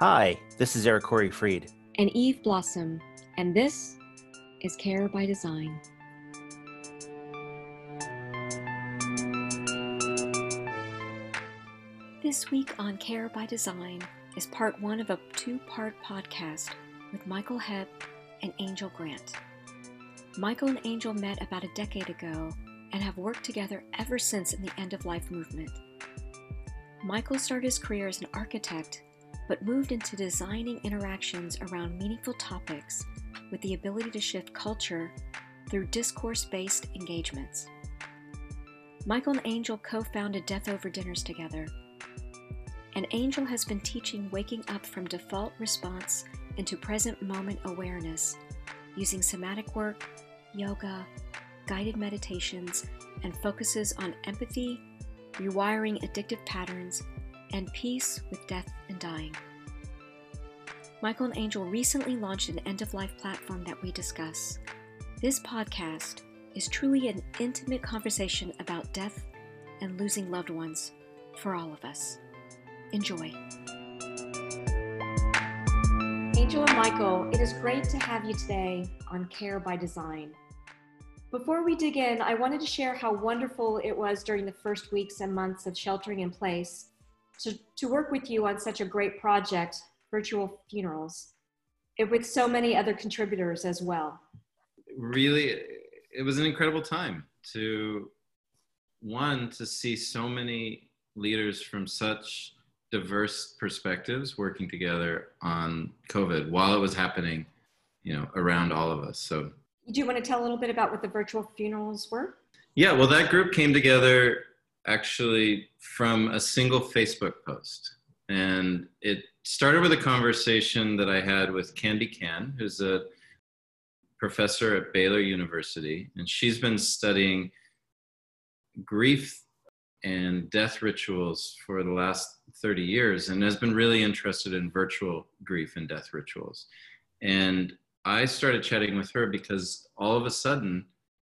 Hi, this is Eric Corey Freed. And Eve Blossom, and this is Care by Design. This week on Care by Design is part one of a two part podcast with Michael Hebb and Angel Grant. Michael and Angel met about a decade ago and have worked together ever since in the end of life movement. Michael started his career as an architect, but moved into designing interactions around meaningful topics with the ability to shift culture through discourse based engagements. Michael and Angel co founded Death Over Dinners together. And Angel has been teaching waking up from default response into present moment awareness using somatic work, yoga, guided meditations, and focuses on empathy, rewiring addictive patterns, and peace with death dying. Michael and Angel recently launched an end of life platform that we discuss. This podcast is truly an intimate conversation about death and losing loved ones for all of us. Enjoy. Angel and Michael, it is great to have you today on Care by Design. Before we dig in, I wanted to share how wonderful it was during the first weeks and months of sheltering in place to, to work with you on such a great project, Virtual Funerals, and with so many other contributors as well. Really, it was an incredible time to, one, to see so many leaders from such diverse perspectives working together on COVID while it was happening, you know, around all of us. So do you want to tell a little bit about what the virtual funerals were? Yeah, well, that group came together actually from a single Facebook post. And it started with a conversation that I had with Candi Cann, who's a professor at Baylor University. And she's been studying grief and death rituals for the last 30 years and has been really interested in virtual grief and death rituals. And I started chatting with her because all of a sudden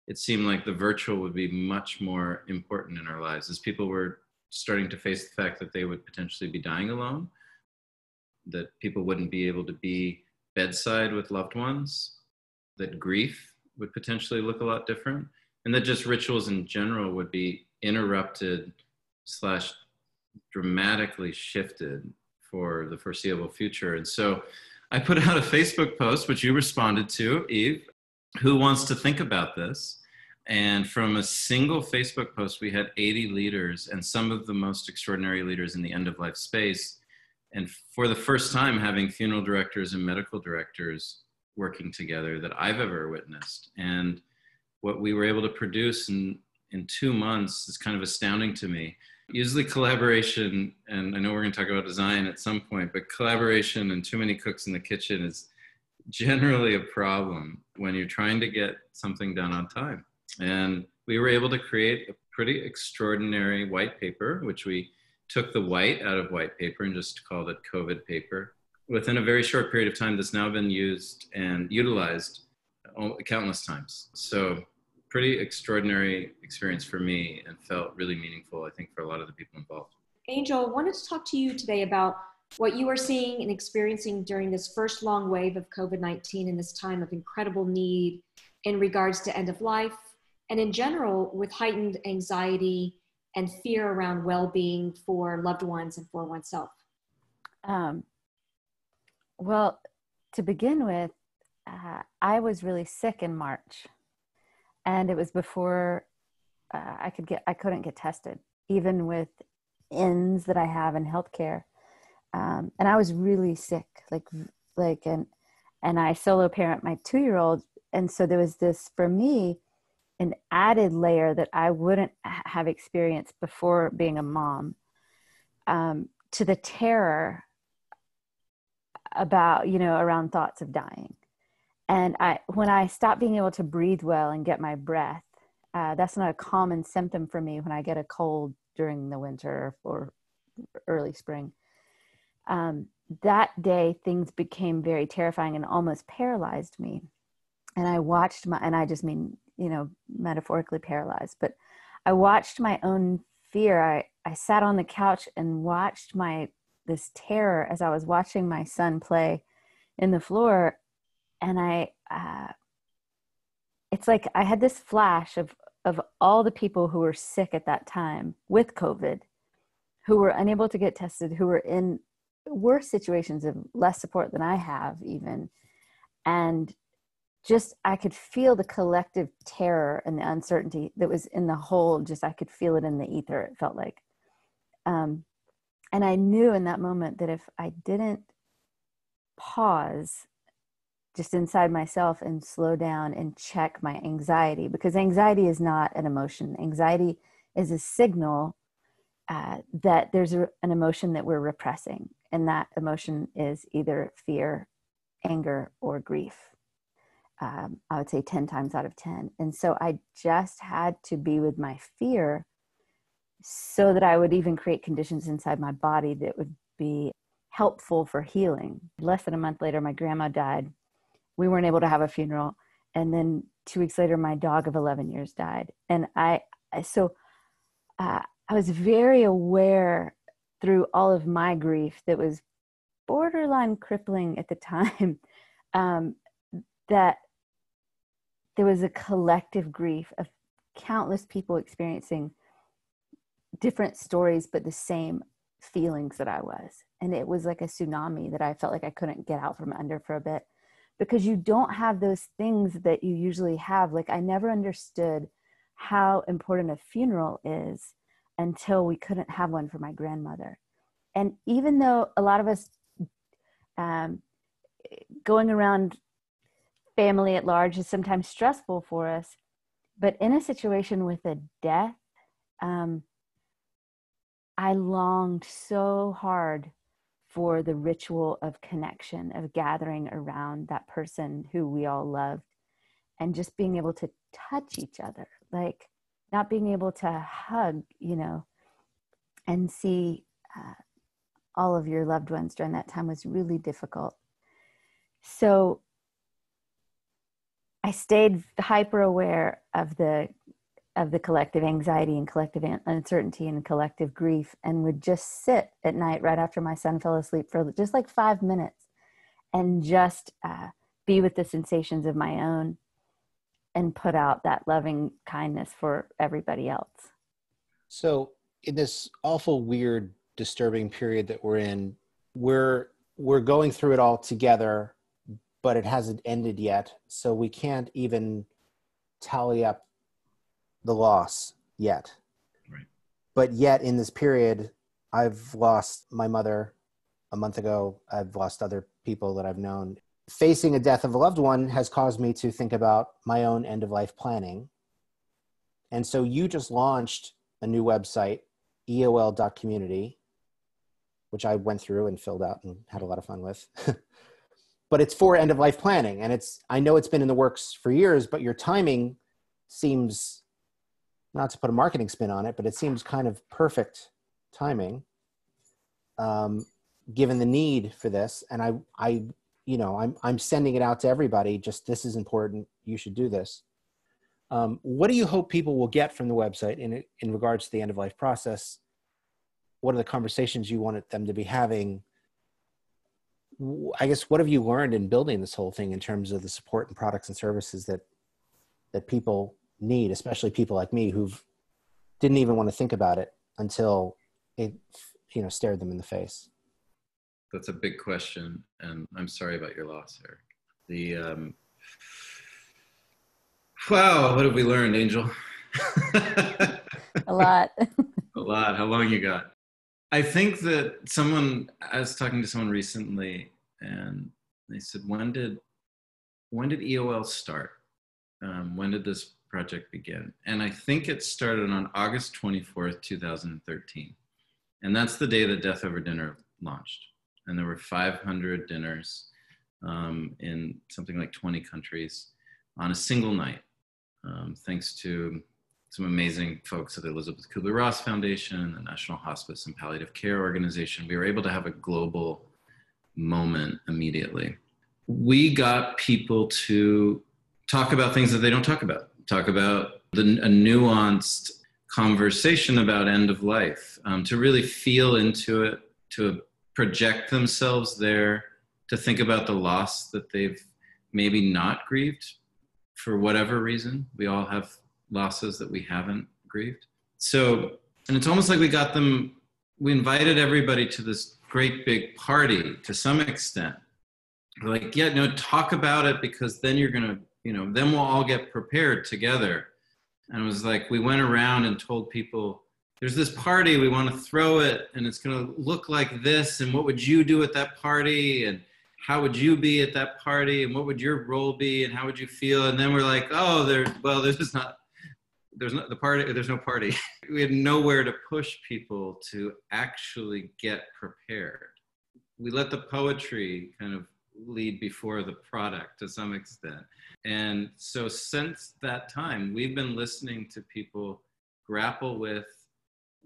it seemed like the virtual would be much more important in our lives as people were starting to face the fact that they would potentially be dying alone, that people wouldn't be able to be bedside with loved ones, that grief would potentially look a lot different, and that just rituals in general would be interrupted slash dramatically shifted for the foreseeable future. And so I put out a Facebook post, which you responded to, Eve, who wants to think about this. And from a single Facebook post, we had 80 leaders and some of the most extraordinary leaders in the end of life space. And for the first time, having funeral directors and medical directors working together that I've ever witnessed. And what we were able to produce in, in two months is kind of astounding to me usually collaboration and i know we're going to talk about design at some point but collaboration and too many cooks in the kitchen is generally a problem when you're trying to get something done on time and we were able to create a pretty extraordinary white paper which we took the white out of white paper and just called it covid paper within a very short period of time that's now been used and utilized uh, countless times so pretty extraordinary experience for me and felt really meaningful, I think, for a lot of the people involved. Angel, I wanted to talk to you today about what you are seeing and experiencing during this first long wave of COVID 19 in this time of incredible need in regards to end of life and in general with heightened anxiety and fear around well being for loved ones and for oneself. Um, well, to begin with, uh, I was really sick in March and it was before uh, I could get I couldn't get tested, even with ins that I have in healthcare. Um, and I was really sick, like like and and I solo parent my two year old, and so there was this for me an added layer that I wouldn't have experienced before being a mom um, to the terror about you know around thoughts of dying and I, when I stop being able to breathe well and get my breath, uh, that's not a common symptom for me when I get a cold during the winter or early spring. Um, that day, things became very terrifying and almost paralyzed me. And I watched my, and I just mean, you know, metaphorically paralyzed, but I watched my own fear. I, I sat on the couch and watched my this terror as I was watching my son play in the floor, and I, uh, it's like I had this flash of of all the people who were sick at that time with COVID, who were unable to get tested, who were in worse situations of less support than I have, even, and just I could feel the collective terror and the uncertainty that was in the whole. Just I could feel it in the ether. It felt like, um, and I knew in that moment that if I didn't pause just inside myself and slow down and check my anxiety because anxiety is not an emotion anxiety is a signal uh, that there's a, an emotion that we're repressing and that emotion is either fear anger or grief um, i would say 10 times out of 10 and so i just had to be with my fear so that i would even create conditions inside my body that would be helpful for healing. Less than a month later my grandma died. We weren't able to have a funeral. And then two weeks later my dog of 11 years died. And i, so uh, i was very aware through all of my grief that was borderline crippling at the time um, that there was a collective grief of countless people experiencing different stories but the same feelings that i was and it was like a tsunami that i felt like i couldn't get out from under for a bit because you don't have those things that you usually have. Like, I never understood how important a funeral is until we couldn't have one for my grandmother. And even though a lot of us um, going around family at large is sometimes stressful for us, but in a situation with a death, um, I longed so hard for the ritual of connection, of gathering around that person who we all loved and just being able to touch each other, like not being able to hug, you know, and see uh, all of your loved ones during that time was really difficult. So I stayed hyper aware of the of the collective anxiety and collective uncertainty and collective grief and would just sit at night right after my son fell asleep for just like five minutes and just uh, be with the sensations of my own and put out that loving kindness for everybody else. So, in this awful, weird, disturbing period that we're in, we're we're going through it all together, but it hasn't ended yet. So we can't even tally up the loss yet. Right. But yet, in this period, I've lost my mother a month ago. I've lost other people that I've known. Facing a death of a loved one has caused me to think about my own end of life planning. And so you just launched a new website, eol.community, which I went through and filled out and had a lot of fun with. but it's for end of life planning. And it's, I know it's been in the works for years, but your timing seems not to put a marketing spin on it, but it seems kind of perfect timing, um, given the need for this. And I, I, you know, I'm I'm sending it out to everybody. Just this is important. You should do this. Um, what do you hope people will get from the website in in regards to the end of life process? What are the conversations you want them to be having? I guess what have you learned in building this whole thing in terms of the support and products and services that that people need, especially people like me who didn't even want to think about it until it, you know, stared them in the face. That's a big question, and I'm sorry about your loss, Eric. The um, wow, what have we learned, Angel? a lot. a lot. How long you got? I think that someone I was talking to someone recently, and they said, "When did when did EOL start? Um, when did this project begin. And I think it started on August 24th, 2013. And that's the day that Death Over Dinner launched. And there were 500 dinners um, in something like 20 countries on a single night, um, thanks to some amazing folks at the Elisabeth Kubler Ross Foundation, the National Hospice and Palliative Care Organization. We were able to have a global moment immediately. We got people to talk about things that they don't talk about talk about the, a nuanced conversation about end of life, um, to really feel into it, to project themselves there to think about the loss that they've maybe not grieved for whatever reason. We all have losses that we haven't grieved. So, and it's almost like we got them, we invited everybody to this great big party to some extent. Like, yeah, no, talk about it because then you're going to, you know, then we'll all get prepared together. And it was like, we went around and told people, there's this party, we want to throw it, and it's going to look like this. And what would you do at that party? And how would you be at that party? And what would your role be? And how would you feel? And then we're like, oh, there, well, there's not, there's not the party, there's no party. we had nowhere to push people to actually get prepared. We let the poetry kind of lead before the product to some extent. And so since that time, we've been listening to people grapple with,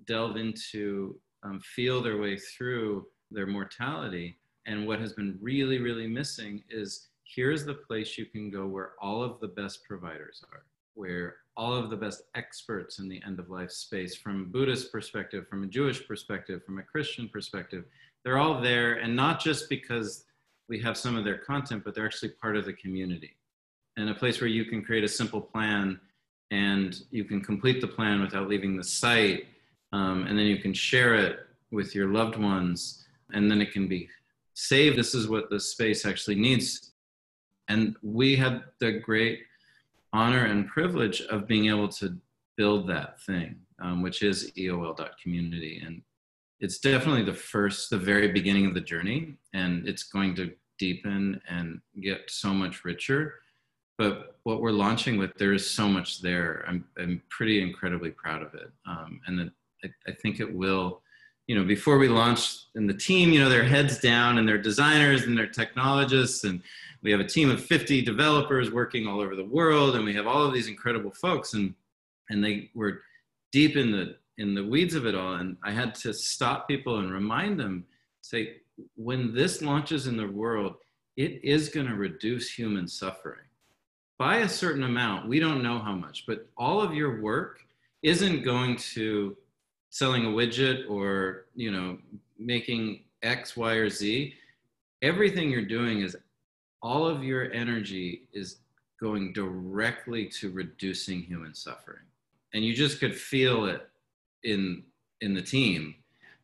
delve into, um, feel their way through their mortality. And what has been really, really missing is here's the place you can go where all of the best providers are, where all of the best experts in the end of life space, from Buddhist perspective, from a Jewish perspective, from a Christian perspective, they're all there. And not just because we have some of their content, but they're actually part of the community. And a place where you can create a simple plan and you can complete the plan without leaving the site. Um, and then you can share it with your loved ones and then it can be saved. This is what the space actually needs. And we had the great honor and privilege of being able to build that thing, um, which is EOL.community. And it's definitely the first, the very beginning of the journey, and it's going to deepen and get so much richer. But what we're launching with, there is so much there. I'm, I'm pretty incredibly proud of it. Um, and that I, I think it will, you know, before we launched in the team, you know, they're heads down and they're designers and they're technologists. And we have a team of 50 developers working all over the world. And we have all of these incredible folks. And, and they were deep in the in the weeds of it all and i had to stop people and remind them say when this launches in the world it is going to reduce human suffering by a certain amount we don't know how much but all of your work isn't going to selling a widget or you know making x y or z everything you're doing is all of your energy is going directly to reducing human suffering. And you just could feel it in in the team.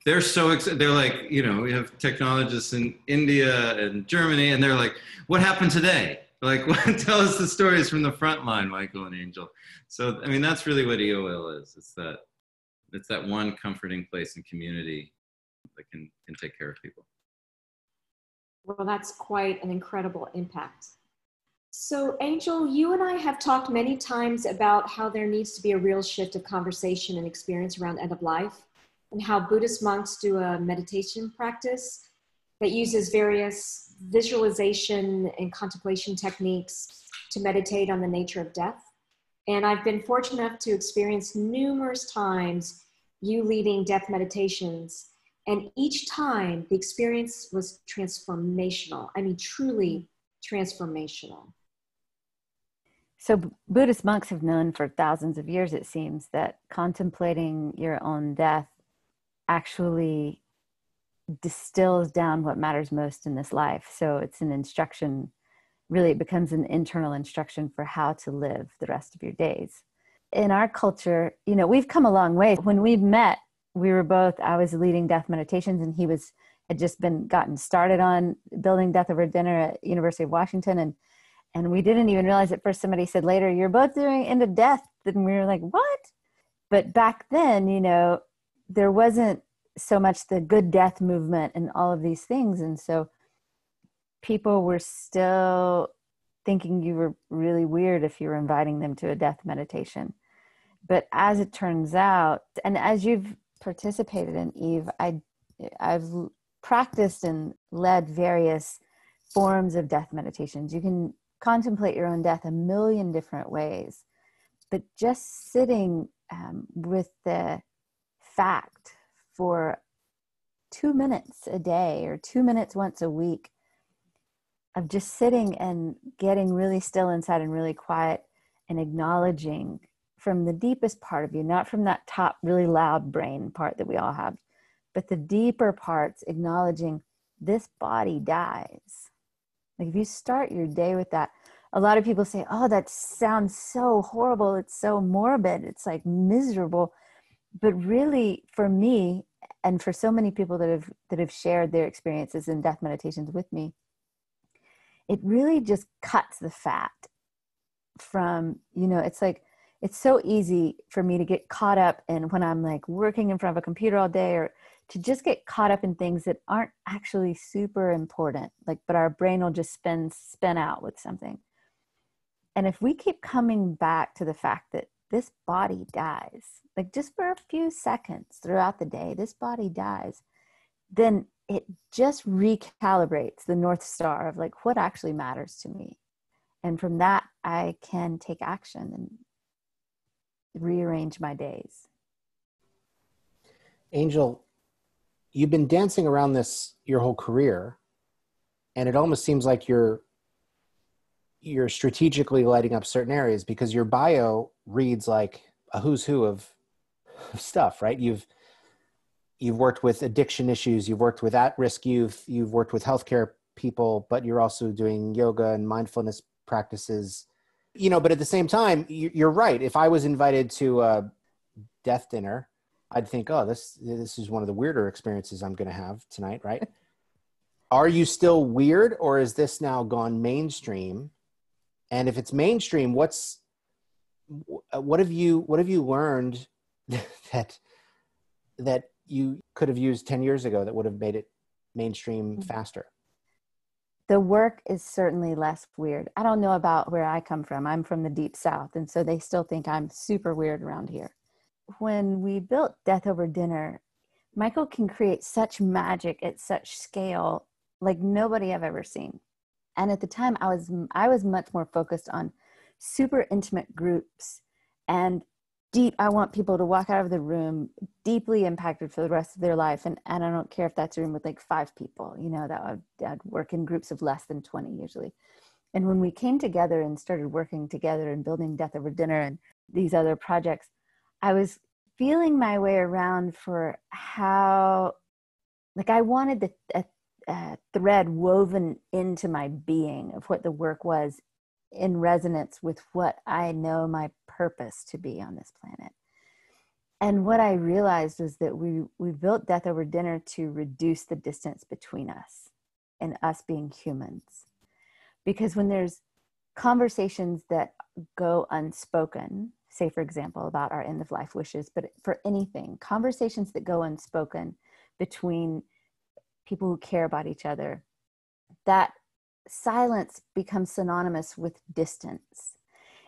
They're so excited they're like you know we have technologists in india and germany and they're like what happened today? Like tell us the stories from the front line michael and angel. So i mean that's really what eol is. It's that it's that one comforting place and community that can can take care of people well that's quite an incredible impact so, Angel, you and I have talked many times about how there needs to be a real shift of conversation and experience around end of life, and how Buddhist monks do a meditation practice that uses various visualization and contemplation techniques to meditate on the nature of death. And I've been fortunate enough to experience numerous times you leading death meditations. And each time the experience was transformational. I mean, truly transformational. So, Buddhist monks have known for thousands of years, it seems, that contemplating your own death actually distills down what matters most in this life. So, it's an instruction, really, it becomes an internal instruction for how to live the rest of your days. In our culture, you know, we've come a long way. When we met, we were both, I was leading death meditations, and he was had just been gotten started on building death over dinner at University of Washington and and we didn't even realize at first somebody said later you're both doing into death and we were like what but back then you know there wasn't so much the good death movement and all of these things and so people were still thinking you were really weird if you were inviting them to a death meditation but as it turns out and as you've participated in eve i i've practiced and led various forms of death meditations you can contemplate your own death a million different ways. But just sitting um, with the fact for two minutes a day or two minutes once a week of just sitting and getting really still inside and really quiet and acknowledging from the deepest part of you, not from that top, really loud brain part that we all have, but the deeper parts acknowledging this body dies. Like if you start your day with that, a lot of people say, Oh, that sounds so horrible. It's so morbid. It's like miserable. But really, for me, and for so many people that have that have shared their experiences in death meditations with me, it really just cuts the fat from, you know, it's like it's so easy for me to get caught up in when I'm like working in front of a computer all day or to just get caught up in things that aren't actually super important like but our brain will just spin spin out with something. And if we keep coming back to the fact that this body dies like just for a few seconds throughout the day this body dies then it just recalibrates the north star of like what actually matters to me. And from that i can take action and rearrange my days. Angel you've been dancing around this your whole career and it almost seems like you're you're strategically lighting up certain areas because your bio reads like a who's who of, of stuff right? You've you've worked with addiction issues you've worked with at-risk youth you've worked with healthcare people but you're also doing yoga and mindfulness practices you know but at the same time you're right if i was invited to a death dinner I'd think, oh, this this is one of the weirder experiences I'm going to have tonight, right? Are you still weird, or is this now gone mainstream? And if it's mainstream, what's what have you what have you learned that that you could have used 10 years ago that would have made it mainstream mm-hmm. faster the work is certainly less weird i don't know about where i come from i'm from the deep south and so they still think i'm super weird around here when we built Death Over Dinner, Michael can create such magic at such scale like nobody I've ever seen. And at the time I was I was much more focused on super intimate groups and deep I want people to walk out of the room deeply impacted for the rest of their life and, and I don't care if that's a room with like five people, you know, that would I'd work in groups of less than 20 usually. And when we came together and started working together and building Death Over Dinner and these other projects, I was feeling my way around for how, like, I wanted the a, a thread woven into my being of what the work was in resonance with what I know my purpose to be on this planet. And what I realized was that we, we built Death Over Dinner to reduce the distance between us and us being humans. Because when there's conversations that go unspoken, say, for example, about our end of life wishes, but for anything, conversations that go unspoken between people who care about each other, that silence becomes synonymous with distance.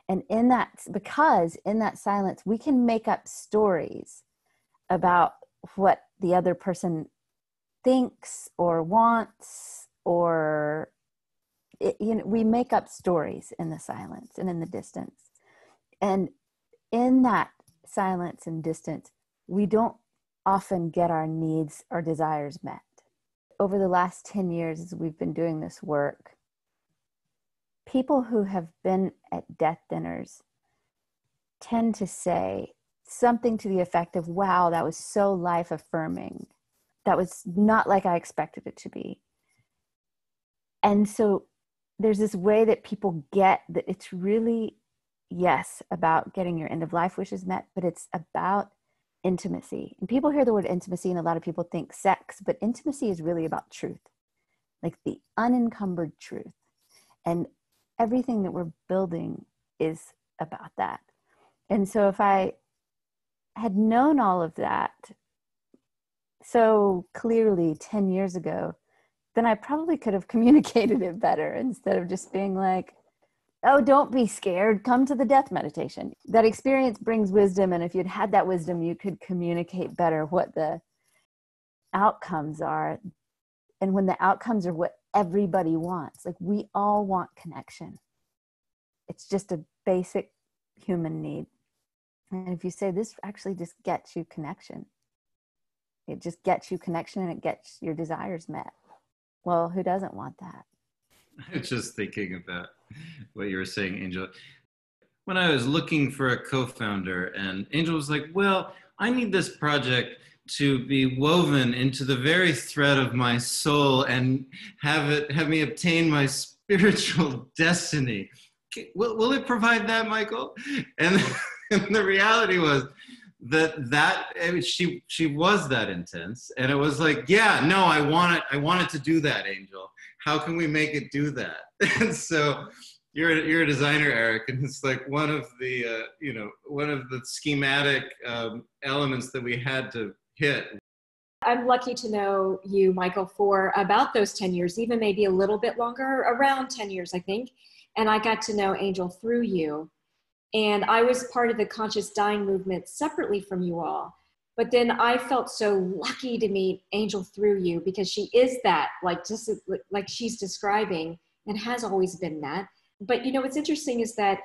And in that, because in that silence, we can make up stories about what the other person thinks or wants or it, you know we make up stories in the silence and in the distance and in that silence and distance, we don't often get our needs or desires met. Over the last 10 years, as we've been doing this work, people who have been at death dinners tend to say something to the effect of, wow, that was so life affirming. That was not like I expected it to be. And so there's this way that people get that it's really yes, about getting your end of life wishes met, but it's about intimacy. And people hear the word intimacy, and a lot of people think sex, but intimacy is really about truth, like the unencumbered truth. And everything that we're building is about that. And so if I had known all of that so clearly 10 years ago, then I probably could have communicated it better instead of just being like, oh, don't be scared. Come to the death meditation. That experience brings wisdom. And if you'd had that wisdom, you could communicate better what the outcomes are. And when the outcomes are what everybody wants, like we all want connection, it's just a basic human need. And if you say this actually just gets you connection, it just gets you connection and it gets your desires met. Well, who doesn't want that? I was just thinking about what you were saying, Angel. When I was looking for a co founder, and Angel was like, Well, I need this project to be woven into the very thread of my soul and have it have me obtain my spiritual destiny. Will, will it provide that, Michael? And, and the reality was that that I mean, she she was that intense, and it was like, yeah, no, I want it. I wanted to do that, Angel. How can we make it do that? And so you're a, you're a designer, Eric, and it's like one of the uh, you know one of the schematic um, elements that we had to hit. I'm lucky to know you, Michael, for about those 10 years, even maybe a little bit longer, around 10 years, I think. And I got to know Angel through you. And I was part of the conscious dying movement separately from you all. But then I felt so lucky to meet Angel through you because she is that, like just like she's describing, and has always been that but you know what's interesting is that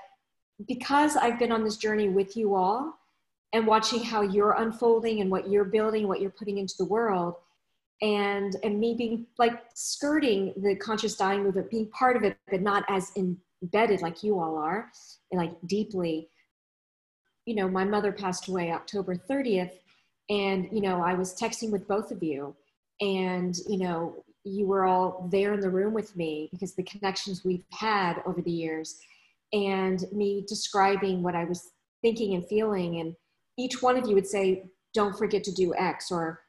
because I've been on this journey with you all and watching how you're unfolding and what you're building, what you're putting into the world, and and me being like skirting the conscious dying movement, being part of it, but not as embedded like you all are, like deeply. You know, my mother passed away October 30th, and you know, I was texting with both of you, and you know, you were all there in the room with me because the connections we've had over the years and me describing what I was thinking and feeling. And each one of you would say, Don't forget to do X, or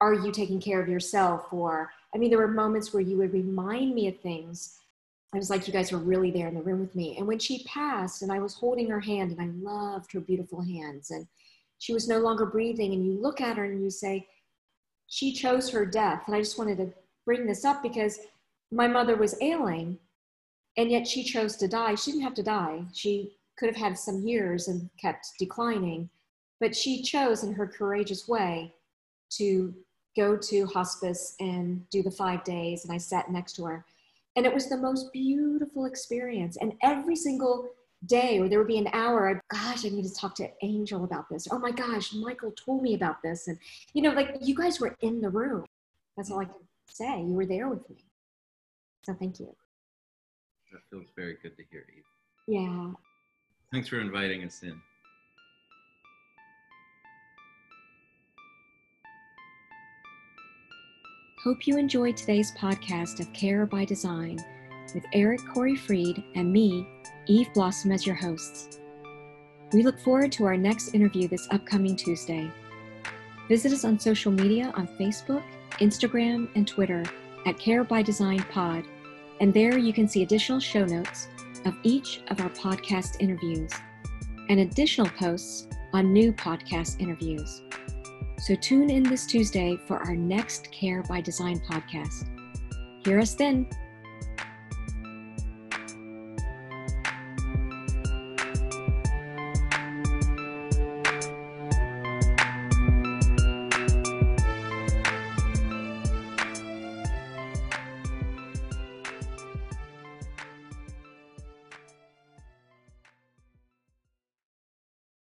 Are you taking care of yourself? Or, I mean, there were moments where you would remind me of things. I was like, You guys were really there in the room with me. And when she passed, and I was holding her hand, and I loved her beautiful hands, and she was no longer breathing, and you look at her and you say, She chose her death. And I just wanted to bring this up because my mother was ailing and yet she chose to die. She didn't have to die. She could have had some years and kept declining, but she chose in her courageous way to go to hospice and do the five days. And I sat next to her. And it was the most beautiful experience. And every single day, or there would be an hour, I'd, gosh, I need to talk to Angel about this. Oh my gosh, Michael told me about this. And, you know, like you guys were in the room. That's all I can say. You were there with me. So thank you. That feels very good to hear, Eve. Yeah. Thanks for inviting us in. Hope you enjoyed today's podcast of Care by Design with Eric Corey Freed and me, Eve Blossom, as your hosts. We look forward to our next interview this upcoming Tuesday. Visit us on social media on Facebook Instagram, and Twitter at Care by Design Pod, and there you can see additional show notes of each of our podcast interviews and additional posts on new podcast interviews. So tune in this Tuesday for our next Care by Design podcast. Hear us then.